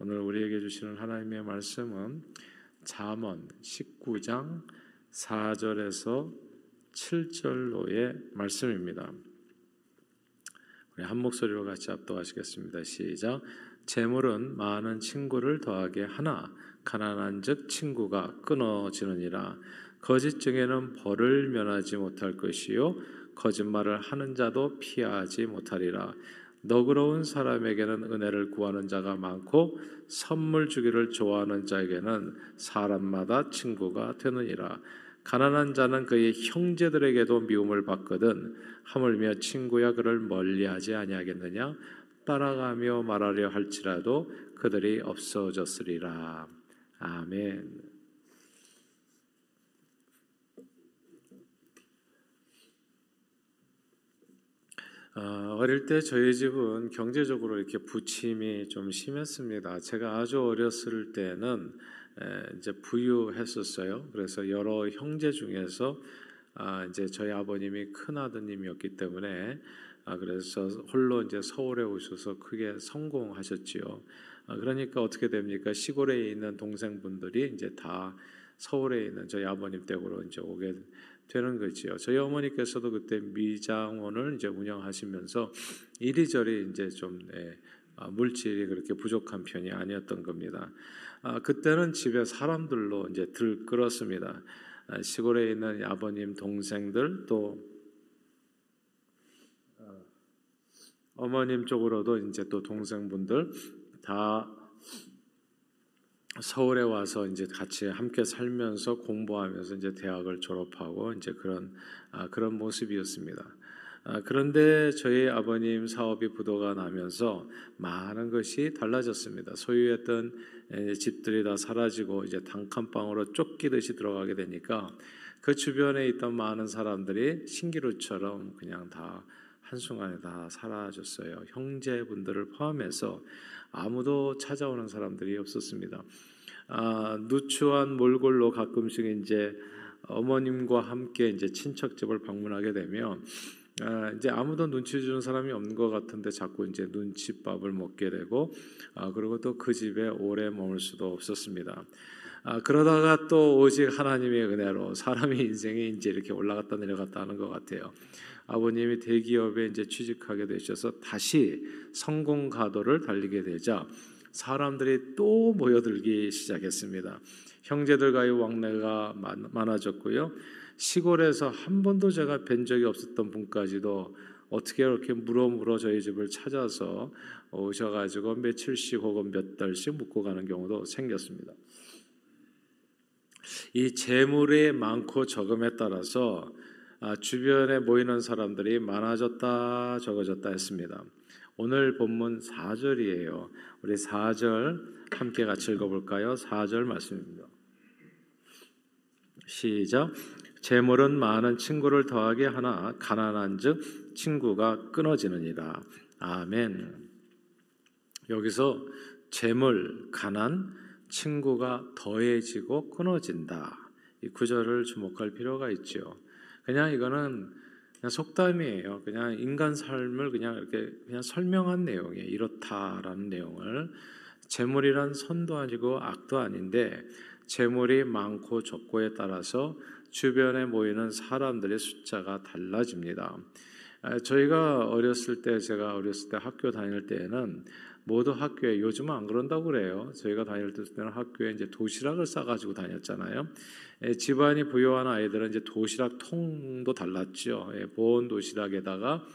오늘 우리에게 주시는 하나님의 말씀은 잠언 19장 4절에서 7절로의 말씀입니다. 우리 한 목소리로 같이 합독하시겠습니다. 시작. 재물은 많은 친구를 더하게 하나 가난한즉 친구가 끊어지느니라. 거짓 중에는 벌을 면하지 못할 것이요 거짓말을 하는 자도 피하지 못하리라. 너그러운 사람에게는 은혜를 구하는 자가 많고 선물 주기를 좋아하는 자에게는 사람마다 친구가 되느니라. 가난한 자는 그의 형제들에게도 미움을 받거든 하물며 친구야 그를 멀리하지 아니하겠느냐 따라가며 말하려 할지라도 그들이 없어졌으리라. 아멘. 어, 어릴 때 저희 집은 경제적으로 이렇게 부침이 좀 심했습니다. 제가 아주 어렸을 때는 이제 부유했었어요. 그래서 여러 형제 중에서 아, 이제 저희 아버님이 큰 아드님이었기 때문에 아, 그래서 홀로 이제 서울에 오셔서 크게 성공하셨지요. 아, 그러니까 어떻게 됩니까? 시골에 있는 동생분들이 이제 다 서울에 있는 저희 아버님 댁으로 이제 오게 되는 거지요. 저희 어머니께서도 그때 미장원을 이제 운영하시면서 이리저리 이제 좀 네, 아, 물질이 그렇게 부족한 편이 아니었던 겁니다. 아, 그때는 집에 사람들로 이제 들끓었습니다. 아, 시골에 있는 아버님 동생들 또 어, 어머님 쪽으로도 이제 또 동생분들 다 서울에 와서 이제 같이 함께 살면서 공부하면서 이제 대학을 졸업하고 이제 그런 아, 그런 모습이었습니다. 아, 그런데 저희 아버님 사업이 부도가 나면서 많은 것이 달라졌습니다. 소유했던 집들이 다 사라지고 이제 단칸방으로 쫓기듯이 들어가게 되니까 그 주변에 있던 많은 사람들이 신기루처럼 그냥 다 한순간에 다 사라졌어요. 형제분들을 포함해서 아무도 찾아오는 사람들이 없었습니다. 아, 누추한 몰골로 가끔씩 이제 어머님과 함께 이제 친척집을 방문하게 되면 아, 이제 아무도 눈치 주는 사람이 없는 것 같은데 자꾸 이제 눈치밥을 먹게 되고 아, 그리고 또 그 집에 오래 머물 수도 없었습니다. 아, 그러다가 또 오직 하나님의 은혜로 사람의 인생이 이제 이렇게 올라갔다 내려갔다 하는 것 같아요. 아버님이 대기업에 이제 취직하게 되셔서 다시 성공 가도를 달리게 되자 사람들이 또 모여들기 시작했습니다. 형제들과의 왕래가 많아졌고요. 시골에서 한 번도 제가 뵌 적이 없었던 분까지도 어떻게 이렇게 물어 물어 저희 집을 찾아서 오셔가지고 며칠씩 혹은 몇 달씩 묵고 가는 경우도 생겼습니다. 이 재물의 많고 적음에 따라서 아, 주변에 모이는 사람들이 많아졌다 적어졌다 했습니다. 오늘 본문 4절이에요. 우리 4절 함께 같이 읽어볼까요? 4절 말씀입니다. 시작. 재물은 많은 친구를 더하게 하나 가난한즉 친구가 끊어지느니라. 아멘. 여기서 재물, 가난, 친구가 더해지고 끊어진다. 이 구절을 주목할 필요가 있죠. 그냥 이거는 그냥 속담이에요. 그냥 인간 삶을 그냥 이렇게 그냥 설명한 내용이에요. 이렇다라는 내용을 재물이란 선도 아니고 악도 아닌데 재물이 많고 적고에 따라서 주변에 모이는 사람들의 숫자가 달라집니다. 저희가 어렸을 때 제가 어렸을 때 학교 다닐 때에는 모두 학교에 요즘은 안 그런다고 그래요. 저희가 다닐 때는 학교에 이제 도시락을 싸가지고 다녔잖아요. 집안이 부유한 아이들은 이제 도시락 통도 달랐죠. 보온 도시락에다가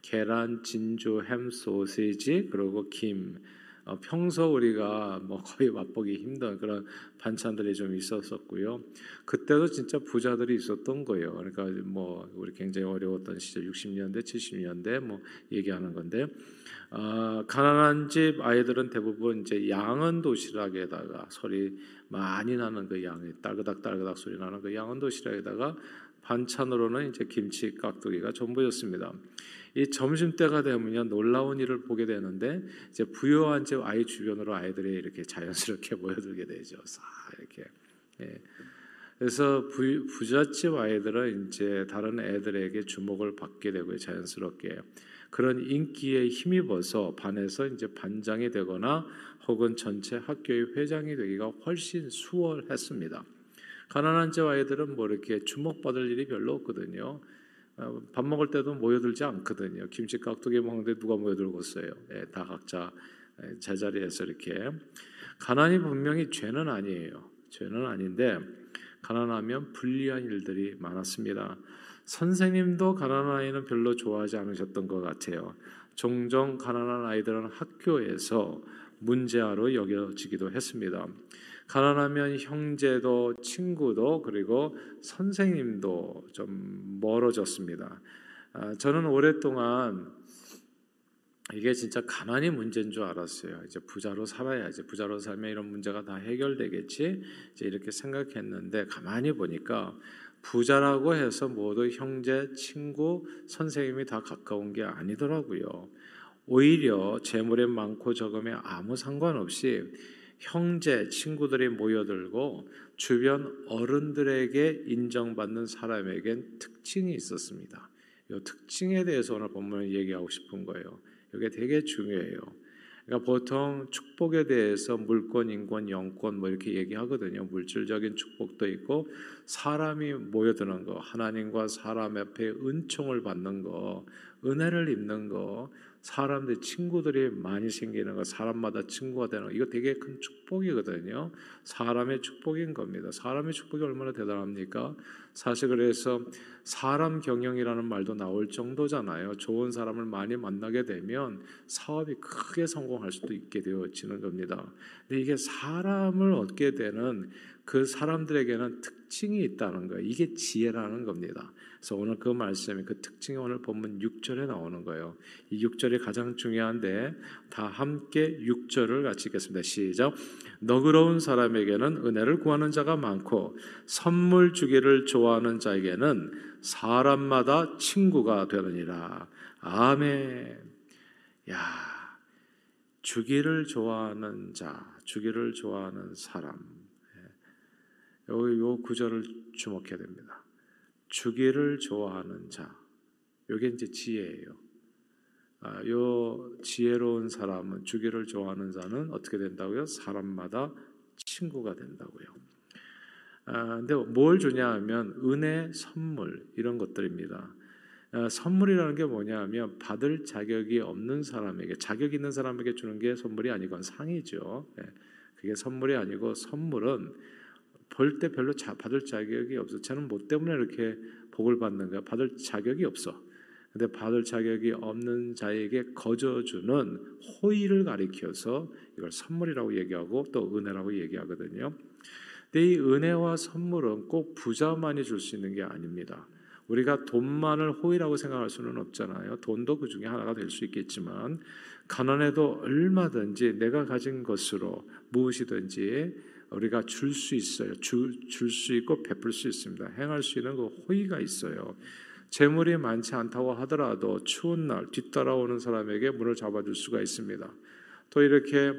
계란, 진주, 햄, 소시지 그리고 김 어, 평소 우리가 뭐 거의 맛보기 힘든 그런 반찬들이 좀 있었었고요. 그때도 진짜 부자들이 있었던 거예요. 그러니까 뭐 우리 굉장히 어려웠던 시절 60년대, 70년대 뭐 얘기하는 건데 어, 가난한 집 아이들은 대부분 이제 양은 도시락에다가 소리 많이 나는 그 양이 딸그닥 딸그닥 소리 나는 그 양은 도시락에다가 반찬으로는 이제 김치 깍두기가 전부였습니다. 이 점심 때가 되면요 놀라운 일을 보게 되는데 이제 부유한 집 아이 주변으로 아이들이 이렇게 자연스럽게 모여들게 되죠. 싹 이렇게. 예. 그래서 부, 부잣집 아이들은 이제 다른 애들에게 주목을 받게 되고요 자연스럽게. 그런 인기에 힘입어서 반에서 이제 반장이 되거나 혹은 전체 학교의 회장이 되기가 훨씬 수월했습니다. 가난한 집 아이들은 뭐 이렇게 주목받을 일이 별로 없거든요. 어, 밥 먹을 때도 모여들지 않거든요. 김치 깍두기 먹는데 누가 모여들겠어요? 예, 다 각자 예, 제자리에서 이렇게 가난이 분명히 죄는 아니에요. 죄는 아닌데 가난하면 불리한 일들이 많았습니다. 선생님도 가난한 아이는 별로 좋아하지 않으셨던 것 같아요. 종종 가난한 아이들은 학교에서 문제아로 여겨지기도 했습니다. 가난하면 형제도 친구도 그리고 선생님도 좀 멀어졌습니다. 아, 저는 오랫동안 이게 진짜 가난이 문제인 줄 알았어요. 이제 부자로 살아야지. 부자로 살면 이런 문제가 다 해결되겠지. 이제 이렇게 생각했는데 가만히 보니까 부자라고 해서 모두 형제, 친구, 선생님이 다 가까운 게 아니더라고요. 오히려 재물의 많고 적음에 아무 상관없이 형제, 친구들이 모여들고 주변 어른들에게 인정받는 사람에겐 특징이 있었습니다. 이 특징에 대해서 오늘 본문을 얘기하고 싶은 거예요. 이게 되게 중요해요. 그러니까 보통 축복에 대해서 물권, 인권, 영권 뭐 이렇게 얘기하거든요. 물질적인 축복도 있고 사람이 모여드는 거, 하나님과 사람 앞에 은총을 받는 거, 은혜를 입는 거, 사람들 친구들이 많이 생기는 거, 사람마다 친구가 되는 거, 이거 되게 큰 축복이거든요. 사람의 축복인 겁니다. 사람의 축복이 얼마나 대단합니까? 사실 그래서 사람 경영이라는 말도 나올 정도잖아요. 좋은 사람을 많이 만나게 되면 사업이 크게 성공할 수도 있게 되어지는 겁니다. 근데 이게 사람을 얻게 되는 그 사람들에게는 특징이 있다는 거예요. 이게 지혜라는 겁니다. 그래서 오늘 그 말씀이 그 특징이 오늘 본문 6절에 나오는 거예요. 이 6절이 가장 중요한데 다 함께 6절을 같이 읽겠습니다. 시작. 너그러운 사람에게는 은혜를 구하는 자가 많고 선물 주기를 좋아하는 자에게는 사람마다 친구가 되느니라. 아멘. 야, 주기를 좋아하는 자, 주기를 좋아하는 사람. 여기 요 구절을 주목해야 됩니다. 주기를 좋아하는 자. 요게 이제 지혜예요. 아, 요 지혜로운 사람은 주기를 좋아하는 자는 어떻게 된다고요? 사람마다 친구가 된다고요. 아, 근데 뭘 주냐 하면 은혜, 선물 이런 것들입니다. 아, 선물이라는 게 뭐냐면 받을 자격이 없는 사람에게 자격 있는 사람에게 주는 게 선물이 아니고 상이죠. 예, 그게 선물이 아니고 선물은 볼때 별로 자, 받을 자격이 없어. 저는 뭐 때문에 이렇게 복을 받는가? 받을 자격이 없어. 근데 받을 자격이 없는 자에게 거저 주는 호의를 가리켜서 이걸 선물이라고 얘기하고 또 은혜라고 얘기하거든요. 근데 이 은혜와 선물은 꼭 부자만이 줄 수 있는 게 아닙니다. 우리가 돈만을 호의라고 생각할 수는 없잖아요. 돈도 그 중에 하나가 될 수 있겠지만 가난해도 얼마든지 내가 가진 것으로 무엇이든지 우리가 줄 수 있어요. 줄 수 있고 베풀 수 있습니다. 행할 수 있는 그 호의가 있어요. 재물이 많지 않다고 하더라도 추운 날 뒤따라오는 사람에게 문을 잡아줄 수가 있습니다. 또 이렇게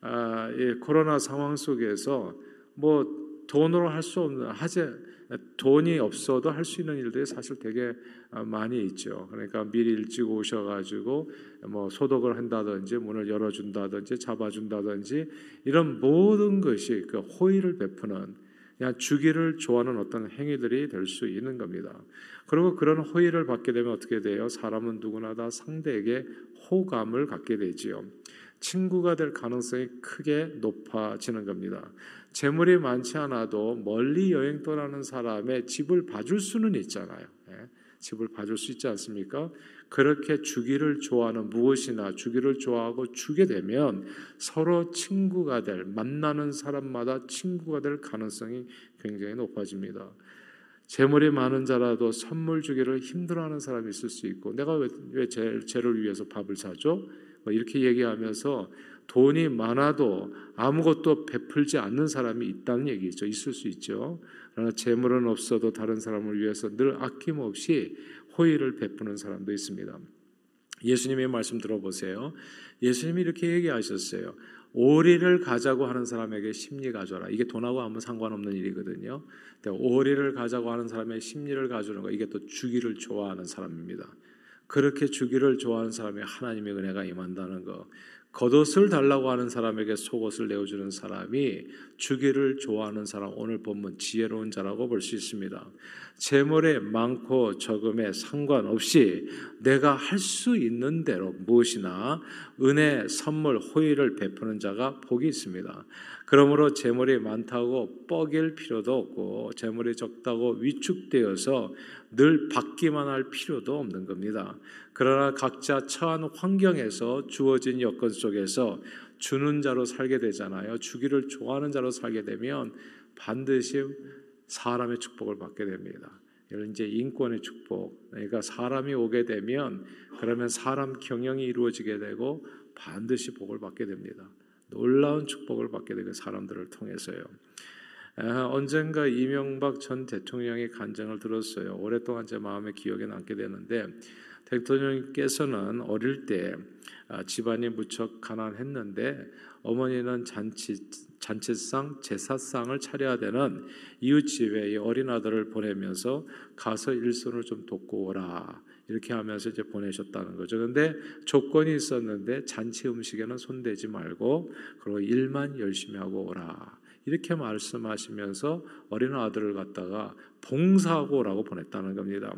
아, 코로나 상황 속에서 뭐 돈으로 할 수 없는 하지 돈이 없어도 할 수 있는 일들이 사실 되게 아, 많이 있죠. 그러니까 미리 일찍 오셔가지고 뭐 소독을 한다든지 문을 열어준다든지 잡아준다든지 이런 모든 것이 그 호의를 베푸는 그냥 주기를 좋아하는 어떤 행위들이 될 수 있는 겁니다. 그리고 그런 호의를 받게 되면 어떻게 돼요? 사람은 누구나 다 상대에게 호감을 갖게 되지요. 친구가 될 가능성이 크게 높아지는 겁니다. 재물이 많지 않아도 멀리 여행 떠나는 사람의 집을 봐줄 수는 있잖아요. 예? 집을 봐줄 수 있지 않습니까? 그렇게 주기를 좋아하는 무엇이나 주기를 좋아하고 주게 되면 서로 친구가 될 만나는 사람마다 친구가 될 가능성이 굉장히 높아집니다. 재물이 많은 자라도 선물 주기를 힘들어하는 사람이 있을 수 있고 내가 왜, 왜 제, 쟤를 위해서 밥을 사줘? 뭐 이렇게 얘기하면서 돈이 많아도 아무것도 베풀지 않는 사람이 있다는 얘기죠. 있을 수 있죠. 그러나 재물은 없어도 다른 사람을 위해서 늘 아낌없이 호의를 베푸는 사람도 있습니다. 예수님의 말씀 들어보세요. 예수님이 이렇게 얘기하셨어요. 오리를 가자고 하는 사람에게 심리 가져라. 이게 돈하고 아무 상관없는 일이거든요. 오리를 가자고 하는 사람의 심리를 가져는 거 이게 또 주기를 좋아하는 사람입니다. 그렇게 주기를 좋아하는 사람이 하나님의 은혜가 임한다는 거. 겉옷을 달라고 하는 사람에게 속옷을 내어주는 사람이 주기를 좋아하는 사람 오늘 본문 지혜로운 자라고 볼 수 있습니다. 재물에 많고 적음에 상관없이 내가 할 수 있는 대로 무엇이나 은혜, 선물, 호의를 베푸는 자가 복이 있습니다. 그러므로 재물이 많다고 뻐길 필요도 없고 재물이 적다고 위축되어서 늘 받기만 할 필요도 없는 겁니다. 그러나 각자 처한 환경에서 주어진 여건 속에서 주는 자로 살게 되잖아요. 주기를 좋아하는 자로 살게 되면 반드시 사람의 축복을 받게 됩니다. 이제 인권의 축복. 그러니까 사람이 오게 되면 그러면 사람 경영이 이루어지게 되고 반드시 복을 받게 됩니다. 놀라운 축복을 받게 되고 사람들을 통해서요. 언젠가 이명박 전 대통령의 간증을 들었어요. 오랫동안 제 마음에 기억에 남게 되는데 대통령께서는 어릴 때 아, 집안이 무척 가난했는데 어머니는 잔치 잔치상 제사상을 차려야 되는 이웃 집에 어린 아들을 보내면서 가서 일손을 좀 돕고 오라 이렇게 하면서 이제 보내셨다는 거죠. 근데 조건이 있었는데 잔치 음식에는 손대지 말고 그리고 일만 열심히 하고 오라. 이렇게 말씀하시면서 어린 아들을 갖다가 봉사하고라고 보냈다는 겁니다.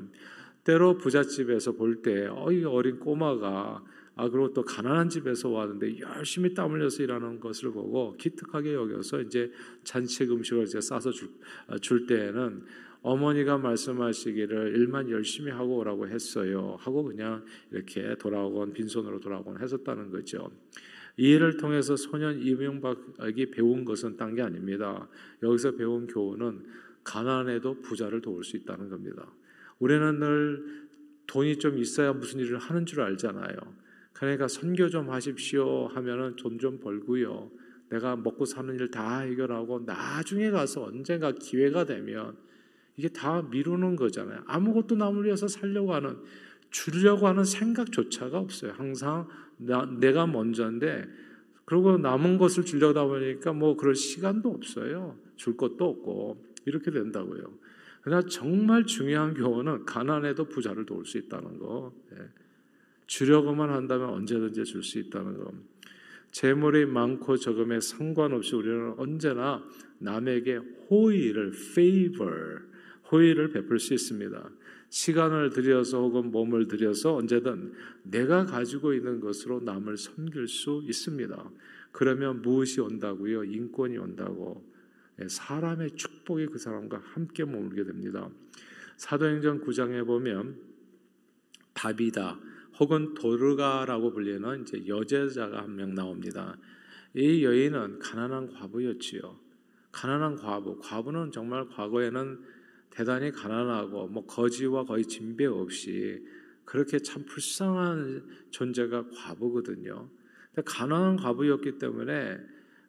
때로 부잣집에서 볼 때, 어, 이 어린 꼬마가 아 그리고 또 가난한 집에서 왔는데 열심히 땀 흘려서 일하는 것을 보고 기특하게 여겨서 이제 잔치 음식을 이제 싸서 줄, 아, 줄 때에는 어머니가 말씀하시기를 일만 열심히 하고 오라고 했어요. 하고 그냥 이렇게 돌아오곤 빈손으로 돌아오곤 했었다는 거죠. 이 일을 통해서 소년 이명박이 배운 것은 딴 게 아닙니다. 여기서 배운 교훈은 가난해도 부자를 도울 수 있다는 겁니다. 우리는 늘 돈이 좀 있어야 무슨 일을 하는 줄 알잖아요. 그러니까 선교 좀 하십시오 하면은 돈 좀 벌고요. 내가 먹고 사는 일 다 해결하고 나중에 가서 언젠가 기회가 되면 이게 다 미루는 거잖아요. 아무것도 남을 위해서 살려고 하는 주려고 하는 생각조차가 없어요. 항상 나, 내가 먼저인데 그리고 남은 것을 주려다 보니까 뭐 그럴 시간도 없어요. 줄 것도 없고 이렇게 된다고요. 그러나 정말 중요한 교훈은 가난해도 부자를 도울 수 있다는 거. 예. 주려고만 한다면 언제든지 줄 수 있다는 거. 재물이 많고 적음에 상관없이 우리는 언제나 남에게 호의를 favor 호의를 베풀 수 있습니다. 시간을 들여서 혹은 몸을 들여서 언제든 내가 가지고 있는 것으로 남을 섬길 수 있습니다. 그러면 무엇이 온다고요? 인권이 온다고. 예, 사람의 축복이 그 사람과 함께 머물게 됩니다. 사도행전 9장에 보면 바비다 혹은 도르가라고 불리는 이제 여제자가 한 명 나옵니다. 이 여인은 가난한 과부였지요. 가난한 과부. 과부는 정말 과거에는 대단히 가난하고 뭐 거지와 거의 진배 없이 그렇게 참 불쌍한 존재가 과부거든요. 가난한 과부였기 때문에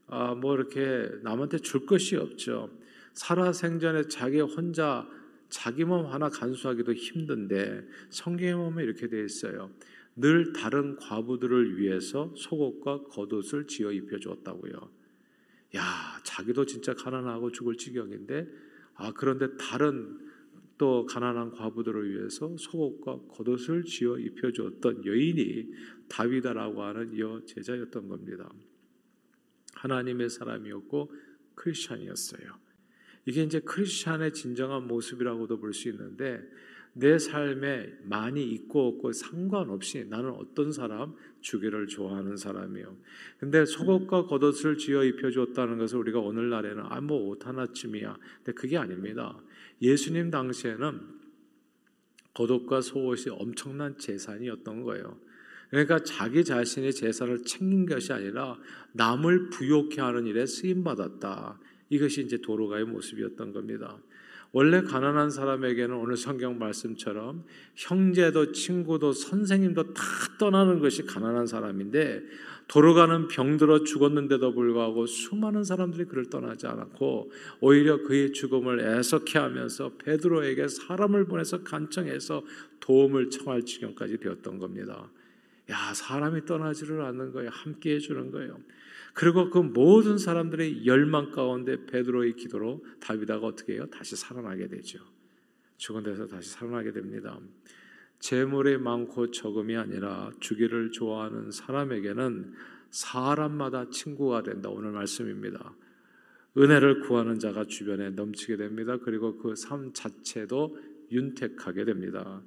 아, 뭐 이렇게 남한테 줄 것이 없죠. 살아 생전에 자기 혼자 자기 몸 하나 간수하기도 힘든데 성경에 보면 이렇게 되어 있어요. 늘 다른 과부들을 위해서 속옷과 겉옷을 지어 입혀 주었다고요. 야, 자기도 진짜 가난하고 죽을 지경인데 아, 그런데 다른 또 가난한 과부들을 위해서 속옷과 겉옷을 지어 입혀 주었던 여인이 다비다라고 하는 여 제자였던 겁니다. 하나님의 사람이었고 크리스천이었어요. 이게 이제 크리스천의 진정한 모습이라고도 볼 수 있는데 내 삶에 많이 있고 없고 상관없이 나는 어떤 사람 주기를 좋아하는 사람이요. 근데 속옷과 겉옷을 지어 입혀 주었다는 것을 우리가 오늘날에는 아 뭐 옷 하나쯤이야. 근데 그게 아닙니다. 예수님 당시에는 겉옷과 속옷이 엄청난 재산이었던 거예요. 그러니까 자기 자신의 재산을 챙긴 것이 아니라 남을 부욕해 하는 일에 쓰임 받았다. 이것이 이제 도로가의 모습이었던 겁니다. 원래 가난한 사람에게는 오늘 성경 말씀처럼 형제도 친구도 선생님도 다 떠나는 것이 가난한 사람인데 도로가는 병들어 죽었는데도 불구하고 수많은 사람들이 그를 떠나지 않았고 오히려 그의 죽음을 애석해 하면서 베드로에게 사람을 보내서 간청해서 도움을 청할 지경까지 되었던 겁니다. 야, 사람이 떠나지를 않는 거예요. 함께 해주는 거예요. 그리고 그 모든 사람들의 열망 가운데 베드로의 기도로 다비다가 어떻게 해요? 다시 살아나게 되죠. 죽은 데서 다시 살아나게 됩니다. 재물이 많고 적음이 아니라 주기를 좋아하는 사람에게는 사람마다 친구가 된다. 오늘 말씀입니다. 은혜를 구하는 자가 주변에 넘치게 됩니다. 그리고 그 삶 자체도 윤택하게 됩니다.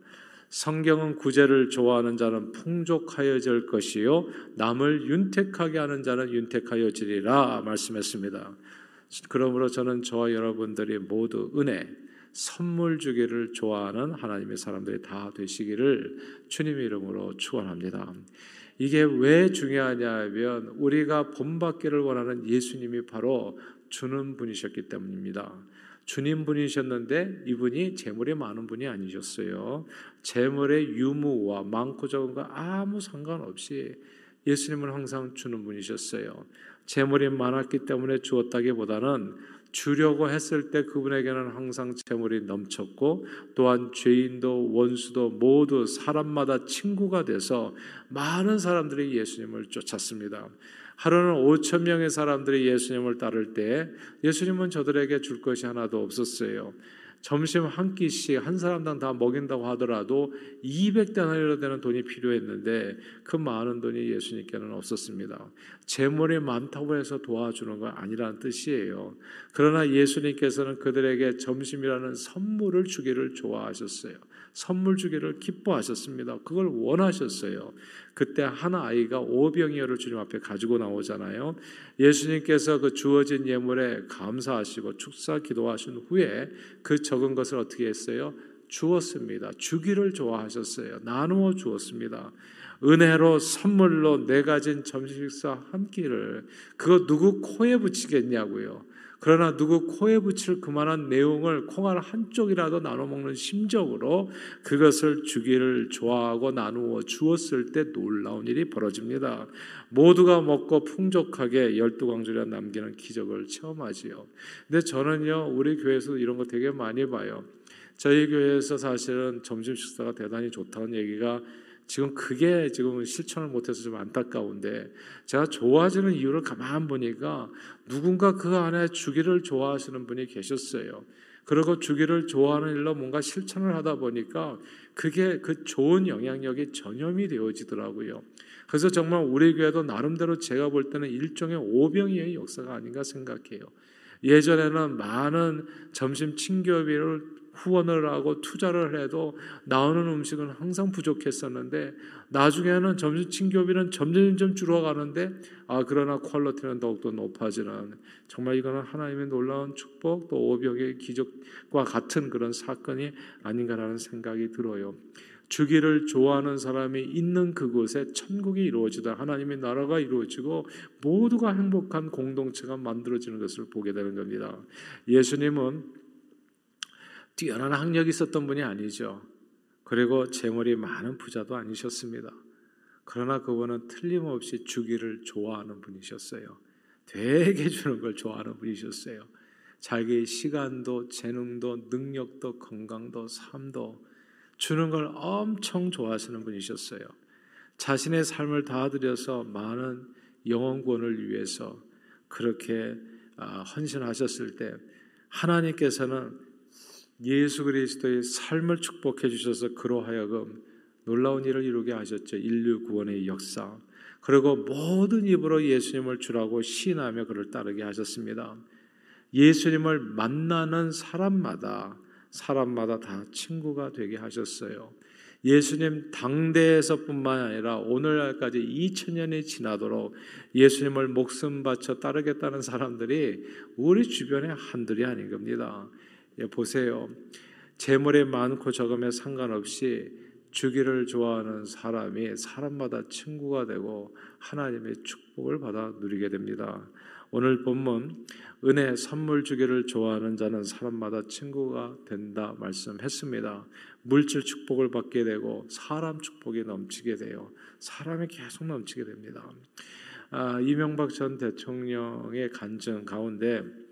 성경은 구제를 좋아하는 자는 풍족하여질 것이요 남을 윤택하게 하는 자는 윤택하여지리라 말씀했습니다. 그러므로 저는 저와 여러분들이 모두 은혜, 선물 주기를 좋아하는 하나님의 사람들이 다 되시기를 주님의 이름으로 축원합니다. 이게 왜 중요하냐면 우리가 본받기를 원하는 예수님이 바로 주는 분이셨기 때문입니다. 주님 분이셨는데 이분이 재물이 많은 분이 아니셨어요. 재물의 유무와 많고 적은과 아무 상관없이 예수님은 항상 주는 분이셨어요. 재물이 많았기 때문에 주었다기보다는 주려고 했을 때 그분에게는 항상 재물이 넘쳤고 또한 죄인도 원수도 모두 사람마다 친구가 돼서 많은 사람들이 예수님을 쫓았습니다. 하루는 5천 명의 사람들이 예수님을 따를 때 예수님은 저들에게 줄 것이 하나도 없었어요. 점심 한 끼씩 한 사람당 다 먹인다고 하더라도 200데나리로 되는 돈이 필요했는데 그 많은 돈이 예수님께는 없었습니다. 재물이 많다고 해서 도와주는 건 아니라는 뜻이에요. 그러나 예수님께서는 그들에게 점심이라는 선물을 주기를 좋아하셨어요. 선물 주기를 기뻐하셨습니다. 그걸 원하셨어요. 그때 한 아이가 오병이어를 주님 앞에 가지고 나오잖아요. 예수님께서 그 주어진 예물에 감사하시고 축사 기도하신 후에 그 적은 것을 어떻게 했어요? 주었습니다. 주기를 좋아하셨어요. 나누어 주었습니다. 은혜로 선물로 내 가진 점심 식사 한 끼를 그거 누구 코에 붙이겠냐고요. 그러나 누구 코에 붙일 그만한 내용을 콩알 한쪽이라도 나눠 먹는 심정으로 그것을 주기를 좋아하고 나누어 주었을 때 놀라운 일이 벌어집니다. 모두가 먹고 풍족하게 열두 광주리가 남기는 기적을 체험하지요. 근데 저는요 우리 교회에서 이런 거 되게 많이 봐요. 저희 교회에서 사실은 점심 식사가 대단히 좋다는 얘기가 지금 그게 지금 실천을 못해서 좀 안타까운데 제가 좋아지는 이유를 가만 보니까 누군가 그 안에 주기를 좋아하시는 분이 계셨어요. 그리고 주기를 좋아하는 일로 뭔가 실천을 하다 보니까 그게 그 좋은 영향력이 전염이 되어지더라고요. 그래서 정말 우리 교회도 나름대로 제가 볼 때는 일종의 오병이의 역사가 아닌가 생각해요. 예전에는 많은 점심 친교비를 후원을 하고 투자를 해도 나오는 음식은 항상 부족했었는데 나중에는 점심 친교비는 점점점 줄어가는데 아 그러나 퀄리티는 더욱더 높아지는 정말 이거는 하나님의 놀라운 축복 또 오병의 기적과 같은 그런 사건이 아닌가라는 생각이 들어요. 주기를 좋아하는 사람이 있는 그곳에 천국이 이루어지다 하나님의 나라가 이루어지고 모두가 행복한 공동체가 만들어지는 것을 보게 되는 겁니다. 예수님은 뛰어난 학력이 있었던 분이 아니죠. 그리고 재물이 많은 부자도 아니셨습니다. 그러나 그분은 틀림없이 주기를 좋아하는 분이셨어요. 되게 주는 걸 좋아하는 분이셨어요. 자기의 시간도 재능도 능력도 건강도 삶도 주는 걸 엄청 좋아하시는 분이셨어요. 자신의 삶을 다 들여서 많은 영혼권을 위해서 그렇게 아, 헌신하셨을 때 하나님께서는 예수 그리스도의 삶을 축복해 주셔서 그로 하여금 놀라운 일을 이루게 하셨죠. 인류 구원의 역사. 그리고 모든 입으로 예수님을 주라고 시인하며 그를 따르게 하셨습니다. 예수님을 만나는 사람마다 사람마다 다 친구가 되게 하셨어요. 예수님 당대에서뿐만 아니라 오늘날까지 2000년이 지나도록 예수님을 목숨 바쳐 따르겠다는 사람들이 우리 주변에 한둘이 아닌 겁니다. 예, 보세요. 재물이 많고 적음에 상관없이 주기를 좋아하는 사람이 사람마다 친구가 되고 하나님의 축복을 받아 누리게 됩니다. 오늘 본문 은혜 선물 주기를 좋아하는 자는 사람마다 친구가 된다 말씀했습니다. 물질 축복을 받게 되고 사람 축복이 넘치게 돼요. 사람이 계속 넘치게 됩니다. 아, 이명박 전 대통령의 간증 가운데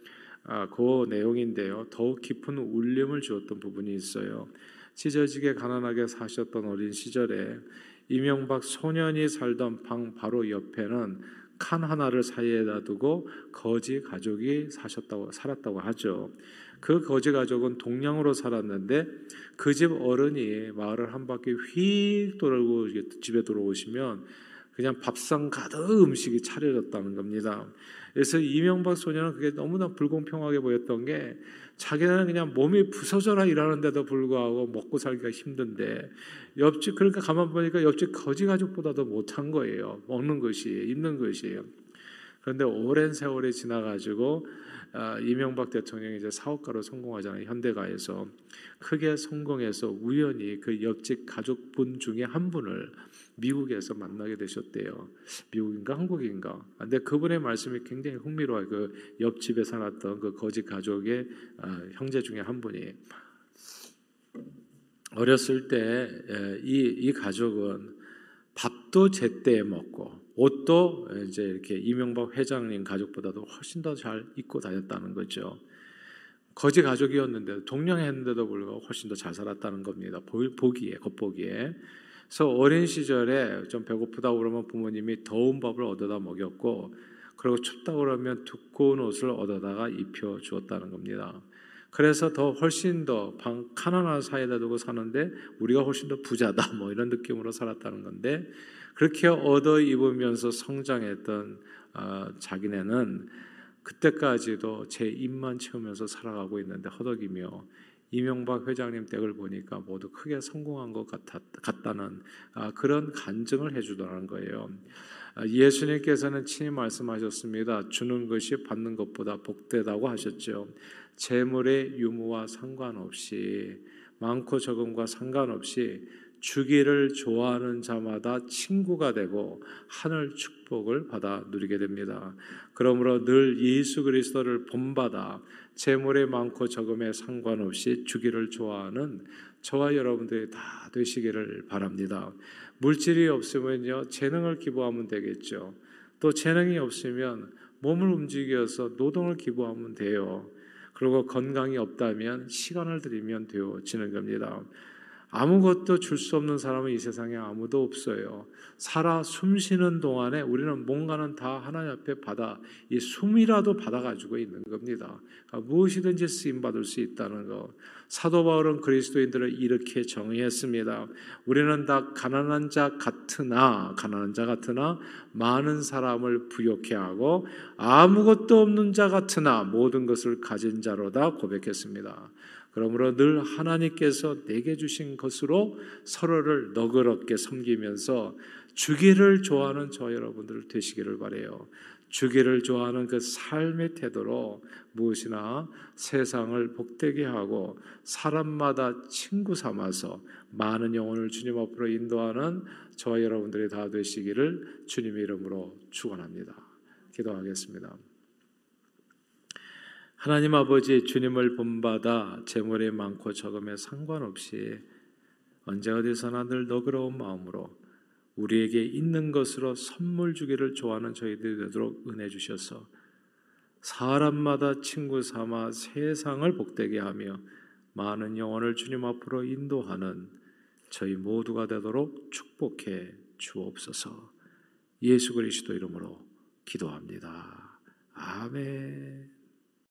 아, 그 내용인데요. 더욱 깊은 울림을 주었던 부분이 있어요. 찢어지게 가난하게 사셨던 어린 시절에 이명박 소년이 살던 방 바로 옆에는 칸 하나를 사이에다 두고 거지 가족이 사셨다고 살았다고 하죠. 그 거지 가족은 동양으로 살았는데 그 집 어른이 마을을 한 바퀴 휙 돌고 집에 들어오시면 그냥 밥상 가득 음식이 차려졌다는 겁니다. 그래서 이명박 소녀는 그게 너무나 불공평하게 보였던 게 자기는 그냥 몸이 부서져라 일하는데도 불구하고 먹고 살기가 힘든데 옆집 그러니까 가만 보니까 옆집 거지 가족보다도 못한 거예요. 먹는 것이 입는 것이에요. 그런데 오랜 세월이 지나가지고 아, 이명박 대통령이 이제 사업가로 성공하잖아요. 현대가에서 크게 성공해서 우연히 그 옆집 가족분 중에 한 분을 미국에서 만나게 되셨대요. 미국인가 한국인가. 근데 그분의 말씀이 굉장히 흥미로워요. 그 옆집에 살았던 그 거지 가족의 아, 형제 중에 한 분이 어렸을 때 이 이 가족은 밥도 제때 먹고 옷도 이제 이렇게 이명박 회장님 가족보다도 훨씬 더 잘 입고 다녔다는 거죠. 거지 가족이었는데 동령했는데도 불구하고 훨씬 더 잘 살았다는 겁니다. 보기에 겉보기에. 그래서 어린 시절에 좀 배고프다 그러면 부모님이 더운 밥을 얻어다 먹였고 그리고 춥다 그러면 두꺼운 옷을 얻어다가 입혀 주었다는 겁니다. 그래서 더 훨씬 더 방, 가난한 사이에다 두고 사는데 우리가 훨씬 더 부자다 뭐 이런 느낌으로 살았다는 건데 그렇게 얻어 입으면서 성장했던 어, 자기네는 그때까지도 제 입만 채우면서 살아가고 있는데 허덕이며 이명박 회장님 댁을 보니까 모두 크게 성공한 것 같았, 같다는 아, 그런 간증을 해주더라는 거예요. 아, 예수님께서는 친히 말씀하셨습니다. 주는 것이 받는 것보다 복되다고 하셨죠. 재물의 유무와 상관없이 많고 적음과 상관없이 주기를 좋아하는 자마다 친구가 되고 하늘 축복을 받아 누리게 됩니다. 그러므로 늘 예수 그리스도를 본받아 재물의 많고 적음에 상관없이 주기를 좋아하는 저와 여러분들이 다 되시기를 바랍니다. 물질이 없으면요 재능을 기부하면 되겠죠. 또 재능이 없으면 몸을 움직여서 노동을 기부하면 돼요. 그리고 건강이 없다면 시간을 들이면 되어지는 겁니다. 아무것도 줄 수 없는 사람은 이 세상에 아무도 없어요. 살아 숨 쉬는 동안에 우리는 뭔가는 다 하나님 앞에 받아 이 숨이라도 받아 가지고 있는 겁니다. 그러니까 무엇이든지 쓰임 받을 수 있다는 것. 사도 바울은 그리스도인들을 이렇게 정의했습니다. 우리는 다 가난한 자 같으나 가난한 자 같으나 많은 사람을 부욕해 하고 아무것도 없는 자 같으나 모든 것을 가진 자로다 고백했습니다. 그러므로 늘 하나님께서 내게 주신 것으로 서로를 너그럽게 섬기면서 주기를 좋아하는 저 여러분들 되시기를 바래요. 주기를 좋아하는 그 삶의 태도로 무엇이나 세상을 복되게 하고 사람마다 친구 삼아서 많은 영혼을 주님 앞으로 인도하는 저와 여러분들이 다 되시기를 주님의 이름으로 축원합니다. 기도하겠습니다. 하나님 아버지 주님을 본받아 재물이 많고 적음에 상관없이 언제 어디서나 늘 너그러운 마음으로 우리에게 있는 것으로 선물 주기를 좋아하는 저희들이 되도록 은혜 주셔서 사람마다 친구 삼아 세상을 복되게 하며 많은 영혼을 주님 앞으로 인도하는 저희 모두가 되도록 축복해 주옵소서. 예수 그리스도 이름으로 기도합니다. 아멘.